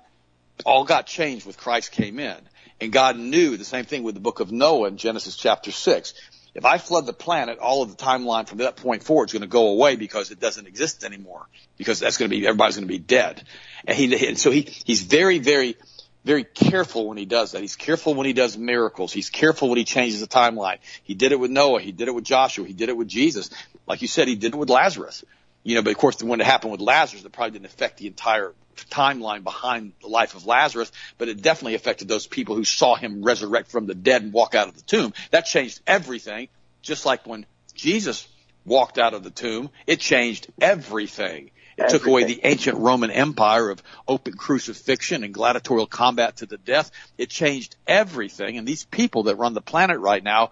all got changed with Christ came in. And God knew the same thing with the book of Noah in Genesis chapter 6. If I flood the planet, all of the timeline from that point forward is going to go away because it doesn't exist anymore. Because that's going to be, everybody's going to be dead. And he, and so he, he's very, very very careful when he does that. He's careful when he does miracles. He's careful when he changes the timeline. He did it with Noah. He did it with Joshua. He did it with Jesus. Like you said, he did it with Lazarus. You know, but of course, when it happened with Lazarus, it probably didn't affect the entire timeline behind the life of Lazarus, but it definitely affected those people who saw him resurrect from the dead and walk out of the tomb. That changed everything. Just like when Jesus walked out of the tomb, it changed everything. Took away the ancient Roman Empire of open crucifixion and gladiatorial combat to the death. It changed everything. And these people that run the planet right now,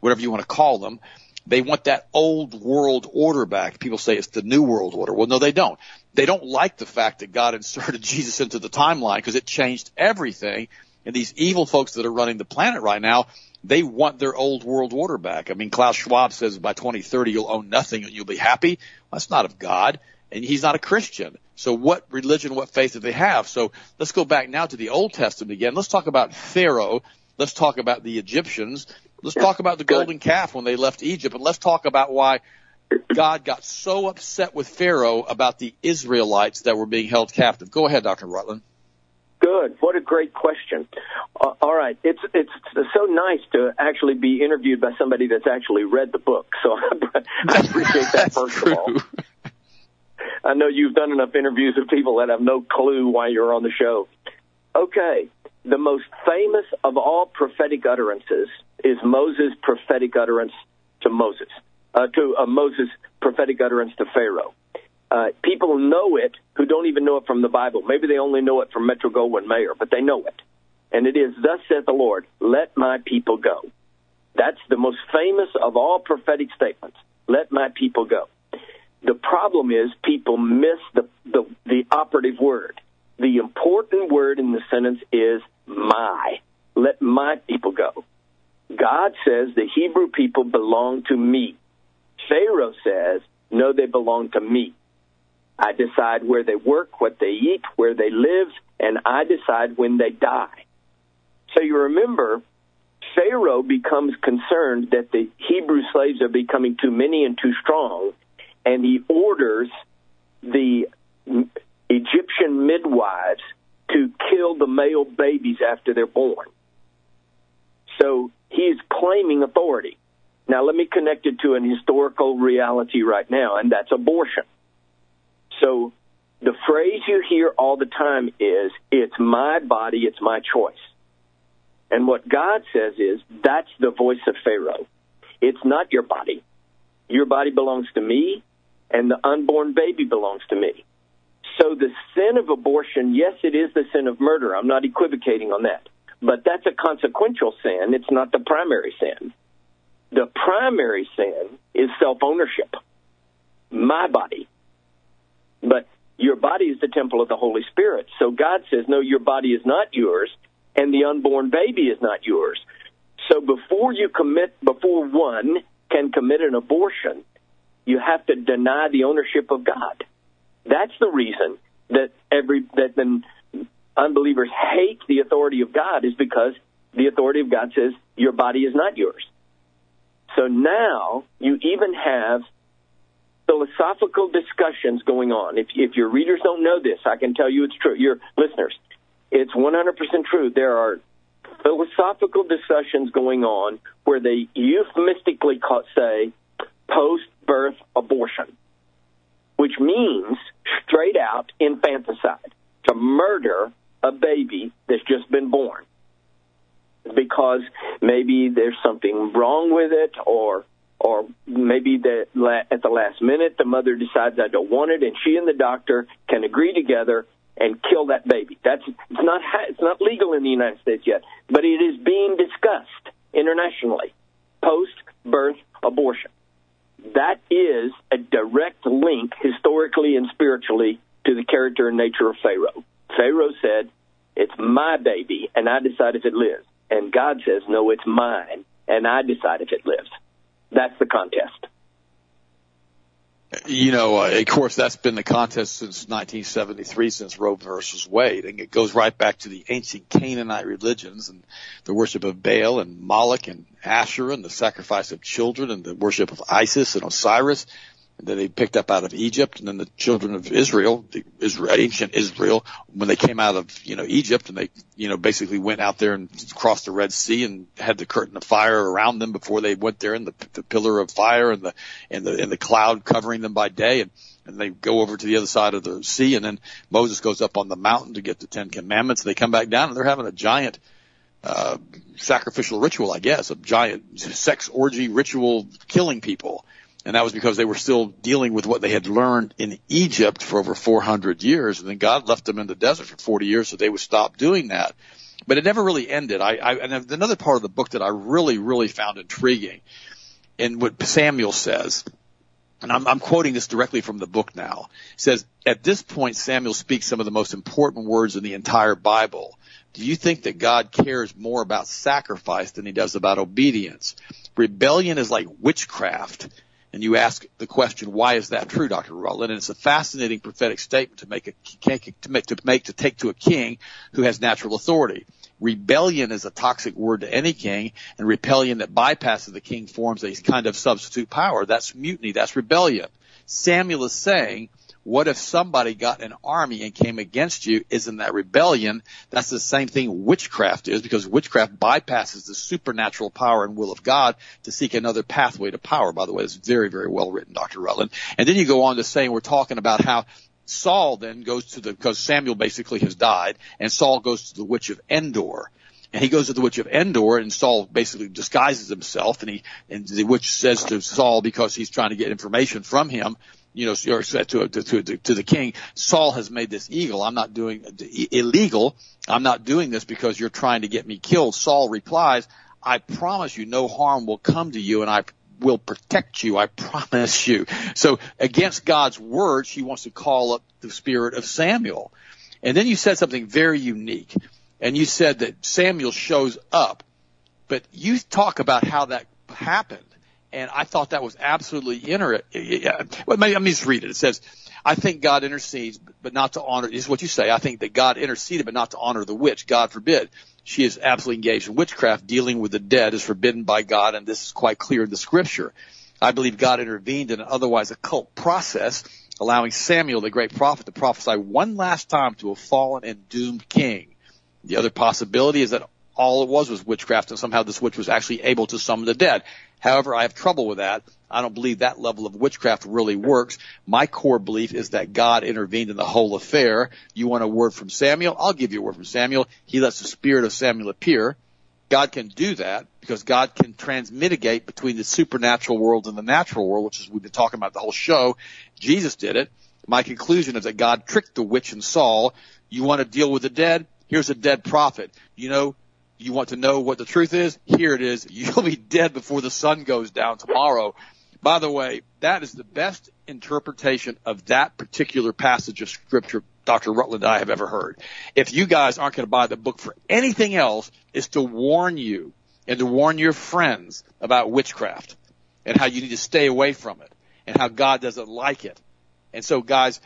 whatever you want to call them, They want that old world order back. People say it's the new world order. Well, no, they don't. They don't like the fact that God inserted Jesus into the timeline because it changed everything. And these evil folks that are running the planet right now, they want their old world order back. I mean, Klaus Schwab says by 2030 you'll own nothing and you'll be happy. Well, that's not of God. And he's not a Christian. So what religion, what faith do they have? So let's go back now to the Old Testament again. Let's talk about Pharaoh. Let's talk about the Egyptians. Let's talk about the golden calf when they left Egypt. And let's talk about why God got so upset with Pharaoh about the Israelites that were being held captive. Go ahead, Dr. Rutland. Good. What a great question. Uh, all right, it's it's so nice to actually be interviewed by somebody that's actually read the book. So I appreciate that first true. of all. I know you've done enough interviews with people that have no clue why you're on the show. Okay, the most famous of all prophetic utterances is Moses' prophetic utterance to Moses, uh, to uh, Moses' prophetic utterance to Pharaoh. Uh, people know it who don't even know it from the Bible. Maybe they only know it from Metro Goldwyn Mayer, but they know it. And it is, Thus saith the Lord, let my people go. That's the most famous of all prophetic statements. Let my people go. The problem is people miss the, the, the operative word. The important word in the sentence is my. Let my people go. God says the Hebrew people belong to me. Pharaoh says, no, they belong to me. I decide where they work, what they eat, where they live, and I decide when they die. So you remember, Pharaoh becomes concerned that the Hebrew slaves are becoming too many and too strong, and he orders the Egyptian midwives to kill the male babies after they're born. So he's claiming authority. Now let me connect it to an historical reality right now, and that's abortion. So the phrase you hear all the time is, it's my body, it's my choice. And what God says is, that's the voice of Pharaoh. It's not your body. Your body belongs to me, and the unborn baby belongs to me. So the sin of abortion, yes, it is the sin of murder. I'm not equivocating on that. But that's a consequential sin. It's not the primary sin. The primary sin is self ownership. My body. But your body is the temple of the Holy Spirit. So God says, no, your body is not yours, and the unborn baby is not yours. So before you commit, before one can commit an abortion, you have to deny the ownership of God. That's the reason that every that the unbelievers hate the authority of God is because the authority of God says your body is not yours. So now you even have philosophical discussions going on. If, if your readers don't know this, I can tell you it's true. Your listeners, it's 100% true. There are philosophical discussions going on where they euphemistically say post birth abortion, which means straight out infanticide, to murder a baby that's just been born. Because maybe there's something wrong with it or or maybe that at the last minute the mother decides I don't want it, and she and the doctor can agree together and kill that baby. That's it's not it's not legal in the United States yet, but it is being discussed internationally. Post birth abortion. That is a direct link historically and spiritually to the character and nature of Pharaoh. Pharaoh said, "It's my baby, and I decide if it lives." And God says, "No, it's mine, and I decide if it lives." That's the contest. You know, uh, of course, that's been the contest since 1973, since Roe versus Wade, and it goes right back to the ancient Canaanite religions and the worship of Baal and Moloch and Asherah and the sacrifice of children and the worship of Isis and Osiris that they picked up out of Egypt, and then the children of Israel, the Israel, ancient Israel, when they came out of you know Egypt, and they you know basically went out there and crossed the Red Sea and had the curtain of fire around them before they went there, and the, the pillar of fire and the and the and the cloud covering them by day, and and they go over to the other side of the sea, and then Moses goes up on the mountain to get the Ten Commandments. They come back down, and they're having a giant uh, sacrificial ritual, I guess, a giant sex orgy ritual, killing people and that was because they were still dealing with what they had learned in Egypt for over 400 years. And then God left them in the desert for 40 years so they would stop doing that. But it never really ended. I, I and another part of the book that I really, really found intriguing in what Samuel says, and I'm, I'm, quoting this directly from the book now, says, at this point, Samuel speaks some of the most important words in the entire Bible. Do you think that God cares more about sacrifice than he does about obedience? Rebellion is like witchcraft. And you ask the question, why is that true, Dr. Rutland? And it's a fascinating prophetic statement to make a, to make, to make, to take to a king who has natural authority. Rebellion is a toxic word to any king, and rebellion that bypasses the king forms a kind of substitute power. That's mutiny. That's rebellion. Samuel is saying, what if somebody got an army and came against you? Isn't that rebellion? That's the same thing witchcraft is because witchcraft bypasses the supernatural power and will of God to seek another pathway to power. By the way, it's very, very well written, Dr. Rutland. And then you go on to saying we're talking about how Saul then goes to the, because Samuel basically has died, and Saul goes to the witch of Endor. And he goes to the witch of Endor, and Saul basically disguises himself, and he, and the witch says to Saul, because he's trying to get information from him, you know, or to, to, to, to the king, Saul has made this eagle. I'm not doing illegal. I'm not doing this because you're trying to get me killed. Saul replies, I promise you no harm will come to you and I will protect you. I promise you. So against God's word, she wants to call up the spirit of Samuel. And then you said something very unique. And you said that Samuel shows up, but you talk about how that happened. And I thought that was absolutely interesting. Well, let me just read it. It says, I think God intercedes, but not to honor, this is what you say. I think that God interceded, but not to honor the witch. God forbid she is absolutely engaged in witchcraft. Dealing with the dead is forbidden by God, and this is quite clear in the scripture. I believe God intervened in an otherwise occult process, allowing Samuel, the great prophet, to prophesy one last time to a fallen and doomed king. The other possibility is that all it was was witchcraft and somehow this witch was actually able to summon the dead. However, I have trouble with that. I don't believe that level of witchcraft really works. My core belief is that God intervened in the whole affair. You want a word from Samuel? I'll give you a word from Samuel. He lets the spirit of Samuel appear. God can do that because God can transmitigate between the supernatural world and the natural world, which is we've been talking about the whole show. Jesus did it. My conclusion is that God tricked the witch and Saul. You want to deal with the dead? Here's a dead prophet. You know, you want to know what the truth is? Here it is. You'll be dead before the sun goes down tomorrow. By the way, that is the best interpretation of that particular passage of scripture Dr. Rutland and I have ever heard. If you guys aren't going to buy the book for anything else, it's to warn you and to warn your friends about witchcraft and how you need to stay away from it and how God doesn't like it. And so guys,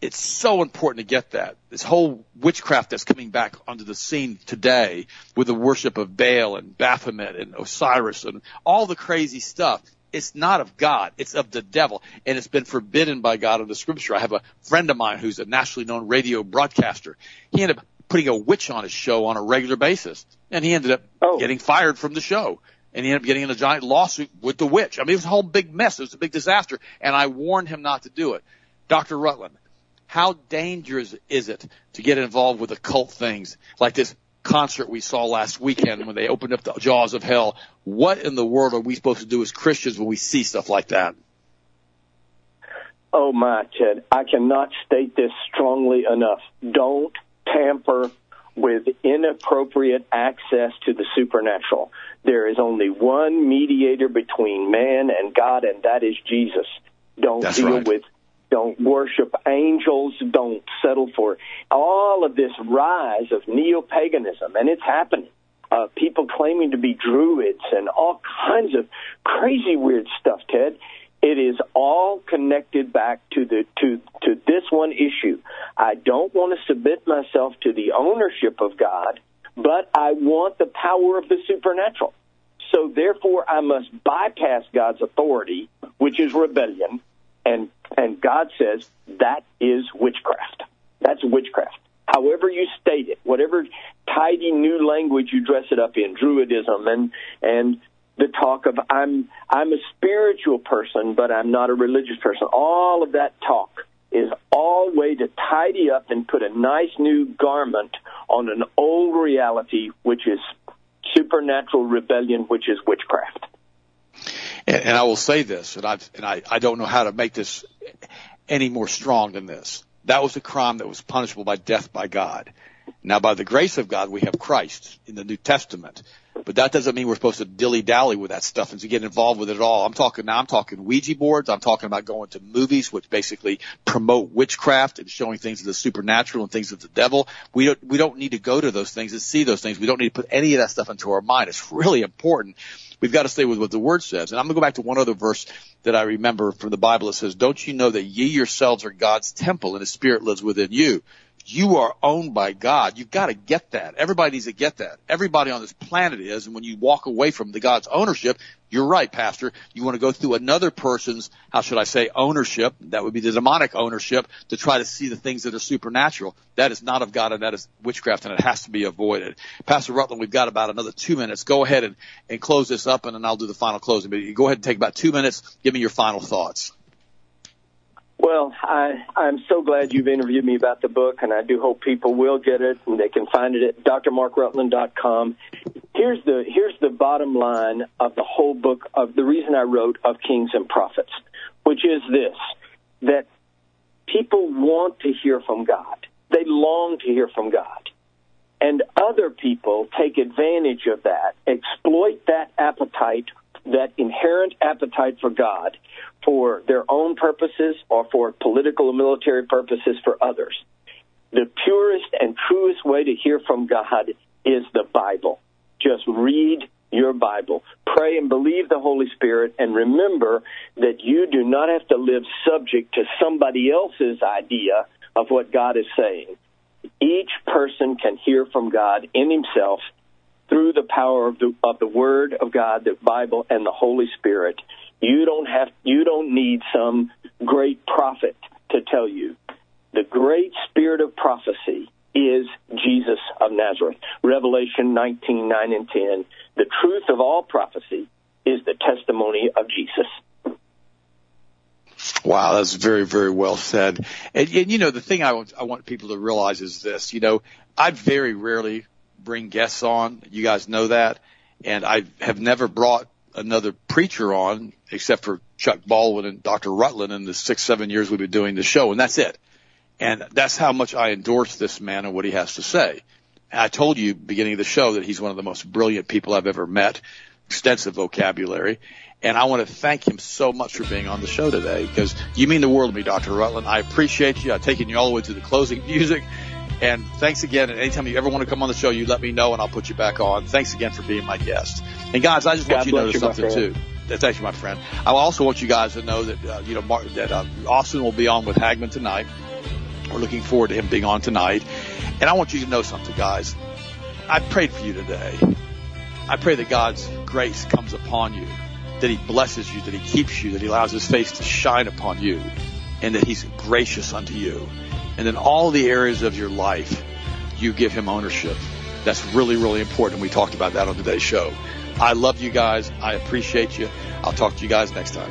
it's so important to get that. This whole witchcraft that's coming back onto the scene today with the worship of Baal and Baphomet and Osiris and all the crazy stuff. It's not of God. It's of the devil. And it's been forbidden by God in the scripture. I have a friend of mine who's a nationally known radio broadcaster. He ended up putting a witch on his show on a regular basis. And he ended up oh. getting fired from the show. And he ended up getting in a giant lawsuit with the witch. I mean, it was a whole big mess. It was a big disaster. And I warned him not to do it. Dr. Rutland, how dangerous is it to get involved with occult things like this concert we saw last weekend when they opened up the jaws of hell? What in the world are we supposed to do as Christians when we see stuff like that? Oh my, Ted, I cannot state this strongly enough. Don't tamper with inappropriate access to the supernatural. There is only one mediator between man and God, and that is Jesus. Don't That's deal right. with don't worship angels, don't settle for all of this rise of neo paganism, and it's happening. Uh, people claiming to be druids and all kinds of crazy weird stuff, Ted. It is all connected back to the to to this one issue. I don't want to submit myself to the ownership of God, but I want the power of the supernatural. So therefore, I must bypass God's authority, which is rebellion, and and God says that is witchcraft. That's witchcraft. However you state it, whatever tidy new language you dress it up in, Druidism and and the talk of I'm I'm a spiritual person, but I'm not a religious person. All of that talk is all way to tidy up and put a nice new garment on an old reality, which is supernatural rebellion, which is witchcraft. And, and I will say this, and I've, and I, I don't know how to make this any more strong than this. That was a crime that was punishable by death by God. Now, by the grace of God, we have Christ in the New Testament. But that doesn't mean we're supposed to dilly dally with that stuff and to get involved with it at all. I'm talking now. I'm talking Ouija boards. I'm talking about going to movies which basically promote witchcraft and showing things of the supernatural and things of the devil. We don't we don't need to go to those things and see those things. We don't need to put any of that stuff into our mind. It's really important. We've got to stay with what the word says. And I'm going to go back to one other verse that I remember from the Bible. It says, "Don't you know that ye yourselves are God's temple and His Spirit lives within you?" You are owned by God. You've got to get that. Everybody needs to get that. Everybody on this planet is. And when you walk away from the God's ownership, you're right, Pastor. You want to go through another person's, how should I say, ownership. That would be the demonic ownership to try to see the things that are supernatural. That is not of God and that is witchcraft and it has to be avoided. Pastor Rutland, we've got about another two minutes. Go ahead and, and close this up and then I'll do the final closing. But you go ahead and take about two minutes. Give me your final thoughts. Well, I, I'm so glad you've interviewed me about the book, and I do hope people will get it, and they can find it at drmarkrutland.com. Here's the here's the bottom line of the whole book of the reason I wrote of Kings and Prophets, which is this: that people want to hear from God. They long to hear from God. And other people take advantage of that, exploit that appetite, that inherent appetite for God, for their own purposes or for political and military purposes for others. The purest and truest way to hear from God is the Bible. Just read your Bible. Pray and believe the Holy Spirit and remember that you do not have to live subject to somebody else's idea of what God is saying. Each person can hear from God in himself through the power of the, of the Word of God, the Bible, and the Holy Spirit. You don't have, you don't need some great prophet to tell you. The great spirit of prophecy is Jesus of Nazareth. Revelation 19, 9 and 10. The truth of all prophecy is the testimony of Jesus. Wow, that's very, very well said. And, and you know, the thing I want, I want people to realize is this, you know, I very rarely bring guests on. You guys know that. And I have never brought another preacher on except for Chuck Baldwin and Dr. Rutland in the six, seven years we've been doing the show. And that's it. And that's how much I endorse this man and what he has to say. I told you beginning of the show that he's one of the most brilliant people I've ever met, extensive vocabulary. And I want to thank him so much for being on the show today because you mean the world to me, Dr. Rutland. I appreciate you. I've taken you all the way to the closing music. And thanks again. And anytime you ever want to come on the show, you let me know and I'll put you back on. Thanks again for being my guest. And guys, I just want God you to know you, something too. Thank you, my friend. I also want you guys to know that, uh, you know, Mark, that uh, Austin will be on with Hagmann tonight. We're looking forward to him being on tonight. And I want you to know something, guys. I prayed for you today. I pray that God's grace comes upon you, that he blesses you, that he keeps you, that he allows his face to shine upon you, and that he's gracious unto you. And in all the areas of your life, you give him ownership. That's really, really important. We talked about that on today's show. I love you guys. I appreciate you. I'll talk to you guys next time.